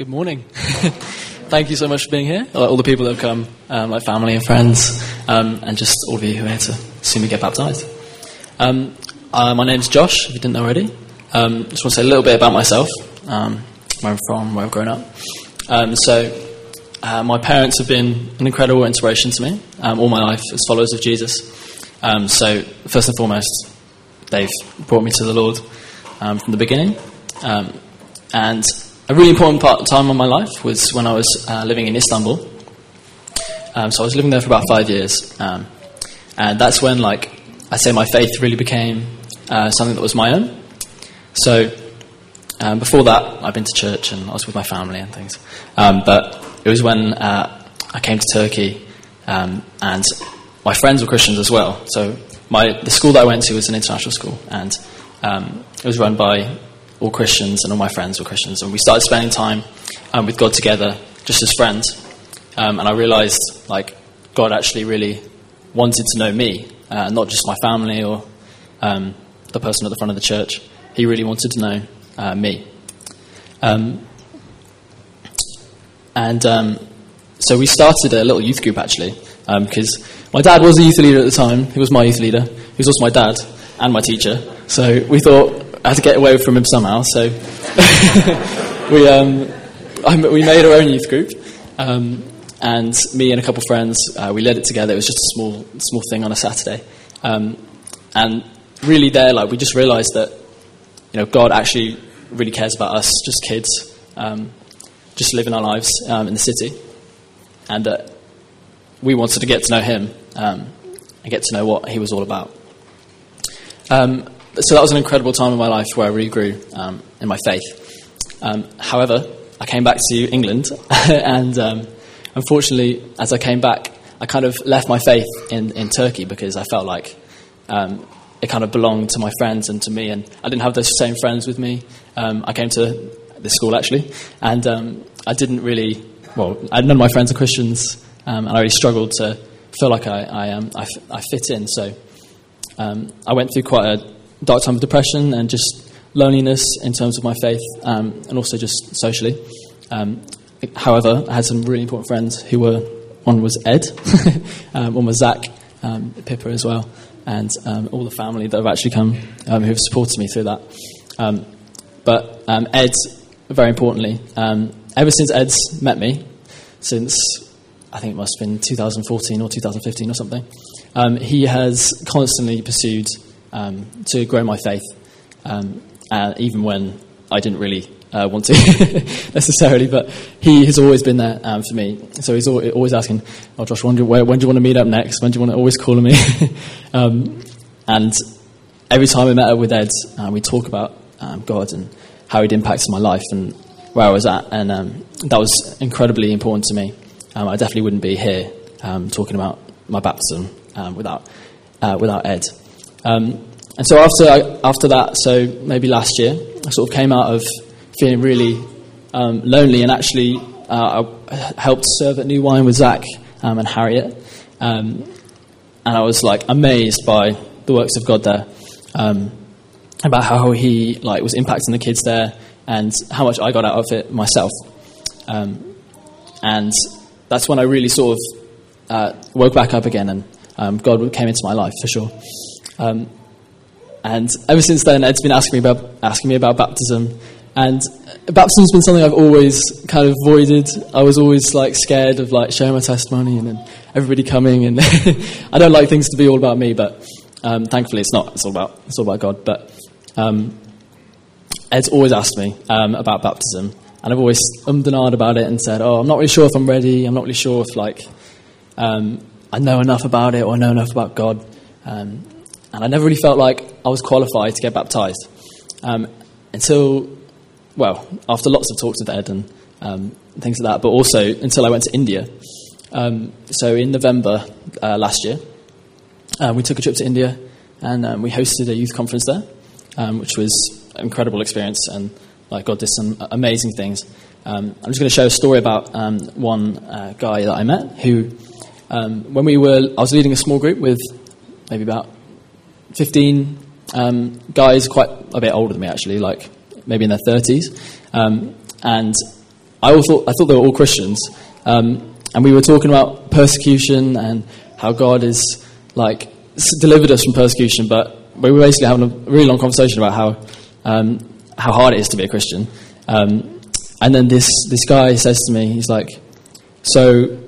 Good morning. Thank you so much for being here. All the people that have come, um, like family and friends, um, and just all of you who are here to see me get baptized. Um, uh, my name's Josh, if you didn't know already. Um, just want to say a little bit about myself, um, where I'm from, where I've grown up. Um, so, uh, my parents have been an incredible inspiration to me um, all my life as followers of Jesus. Um, so, first and foremost, they've brought me to the Lord from the beginning. And a really important part time of my life was when I was uh, living in Istanbul. Um, so I was living there for about five years, um, and that's when, like, I say, my faith really became uh, something that was my own. So um, before that, I've been to church and I was with my family and things. Um, but it was when uh, I came to Turkey, um, and my friends were Christians as well. So my the school that I went to was an international school, and um, it was run by all Christians, and all my friends were Christians. And we started spending time um, with God together, just as friends. Um, and I realized, like, God actually really wanted to know me, uh, not just my family or um, the person at the front of the church. He really wanted to know uh, me. Um, and um, so we started a little youth group actually, because my dad was a youth leader at the time. He was my youth leader. He was also my dad and my teacher. So we thought had to get away from him somehow. So we um, I, we made our own youth group, um, and me and a couple of friends uh, we led it together. It was just a small small thing on a Saturday, um, and really there, like we just realised that you know God actually really cares about us, just kids, um, just living our lives um, in the city, and that we wanted to get to know Him um, and get to know what He was all about. Um, so that was an incredible time in my life where I really grew um, in my faith. Um, however, I came back to England, and um, unfortunately, as I came back, I kind of left my faith in, in Turkey because I felt like um, it kind of belonged to my friends and to me, and I didn't have those same friends with me. Um, I came to this school actually, and um, I didn't really, well, I, none of my friends are Christians, and I really struggled to feel like I, I, I, I fit in. So I went through quite a dark time of depression and just loneliness in terms of my faith um, and also just socially. Um, however, I had some really important friends who were one was Ed, um, one was Zach, um, Pippa as well, and um, all the family that have actually come um, who have supported me through that. but Ed, very importantly, ever since Ed's met me, since I think it must have been 2014 or 2015 or something, he has constantly pursued um, to grow my faith, um, uh, even when I didn't really uh, want to necessarily. But he has always been there um, for me. So he's always asking, "Oh, Josh, when do, where, when do you want to meet up next? When do you want to?" Always calling me. Um, and every time I met up with Ed, uh, we talk about um, God and how He'd impacted my life and where I was at, and um, that was incredibly important to me. I definitely wouldn't be here talking about my baptism without uh, without Ed. Um, and so after, after that, so maybe last year, I sort of came out of feeling really um, lonely and actually uh, I helped serve at New Wine with Zach um, and Harriet. Um, and I was like amazed by the works of God there, um, about how He like was impacting the kids there and how much I got out of it myself. Um, and that's when I really sort of uh, woke back up again and God came into my life for sure. Um, and ever since then, Ed's been asking me about asking me about baptism, and baptism's been something I've always kind of avoided. I was always like scared of like sharing my testimony and then everybody coming, and I don't like things to be all about me. But um, thankfully, it's not. It's all about it's all about God. But um, Ed's always asked me um, about baptism, and I've always ummed and ahed about it and said, "Oh, I'm not really sure if I'm ready. I'm not really sure if like um, I know enough about it or I know enough about God." Um, and I never really felt like I was qualified to get baptized um, until, well, after lots of talks with Ed and um, things like that, but also until I went to India. Um, so in November uh, last year, uh, we took a trip to India and um, we hosted a youth conference there, um, which was an incredible experience and like God did some amazing things. Um, I'm just going to share a story about one uh, guy that I met who, when we were, I was leading a small group with maybe about 15 um, guys, quite a bit older than me actually, like maybe in their 30s. Um, and I all thought I thought they were all Christians, um, and we were talking about persecution and how God is like delivered us from persecution. But we were basically having a really long conversation about how um, how hard it is to be a Christian. Um, and then this this guy says to me, he's like, "So,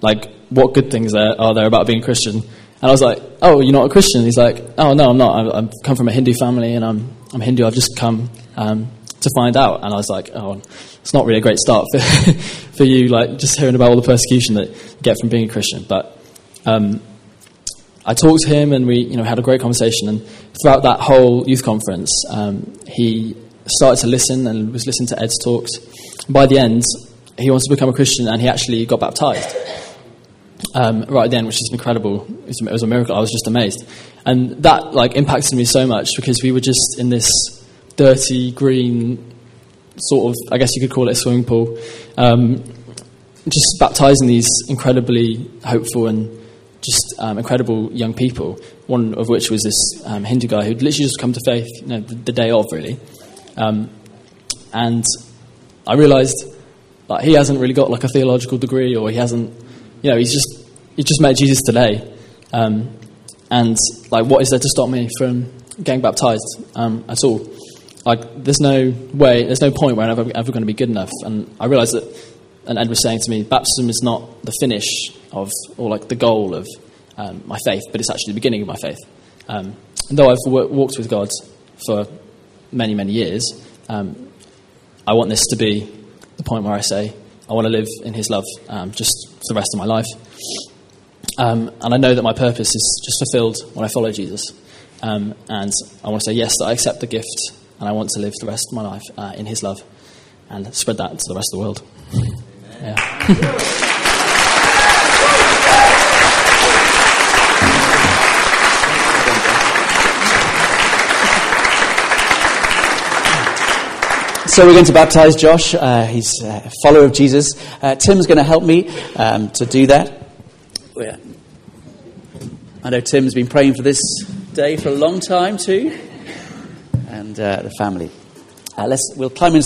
like, what good things are there about being Christian?" And I was like, "Oh, you're not a Christian?" He's like, "Oh, no, I'm not. I, I've come from a Hindu family, and I'm I'm Hindu. I've just come um, to find out." And I was like, "Oh, it's not really a great start for for you, like just hearing about all the persecution that you get from being a Christian." But um, I talked to him, and we you know had a great conversation. And throughout that whole youth conference, um, he started to listen and was listening to Ed's talks. By the end, he wanted to become a Christian, and he actually got baptized um, right then, which is incredible. It was, it was a miracle. I was just amazed, and that like impacted me so much because we were just in this dirty green sort of, I guess you could call it a swimming pool, um, just baptizing these incredibly hopeful and just um, incredible young people. One of which was this um, Hindu guy who'd literally just come to faith, you know, the, the day of, really. Um, and I realised that he hasn't really got like a theological degree, or he hasn't, you know, he's just he just met Jesus today. Um, and like, what is there to stop me from getting baptized um, at all? Like, there's no way, there's no point where I'm ever, ever going to be good enough. And I realised that, and Ed was saying to me, baptism is not the finish of, or like the goal of um, my faith, but it's actually the beginning of my faith. Um, and though I've w- walked with God for many, many years, um, I want this to be the point where I say, I want to live in His love um, just for the rest of my life. Um, and I know that my purpose is just fulfilled when I follow Jesus. Um, and I want to say, yes, that I accept the gift and I want to live the rest of my life uh, in His love and spread that to the rest of the world. Yeah. So we're going to baptize Josh. Uh, he's a follower of Jesus. Uh, Tim's going to help me um, to do that. I know Tim's been praying for this day for a long time too, and uh, the family. Uh, let's we'll climb into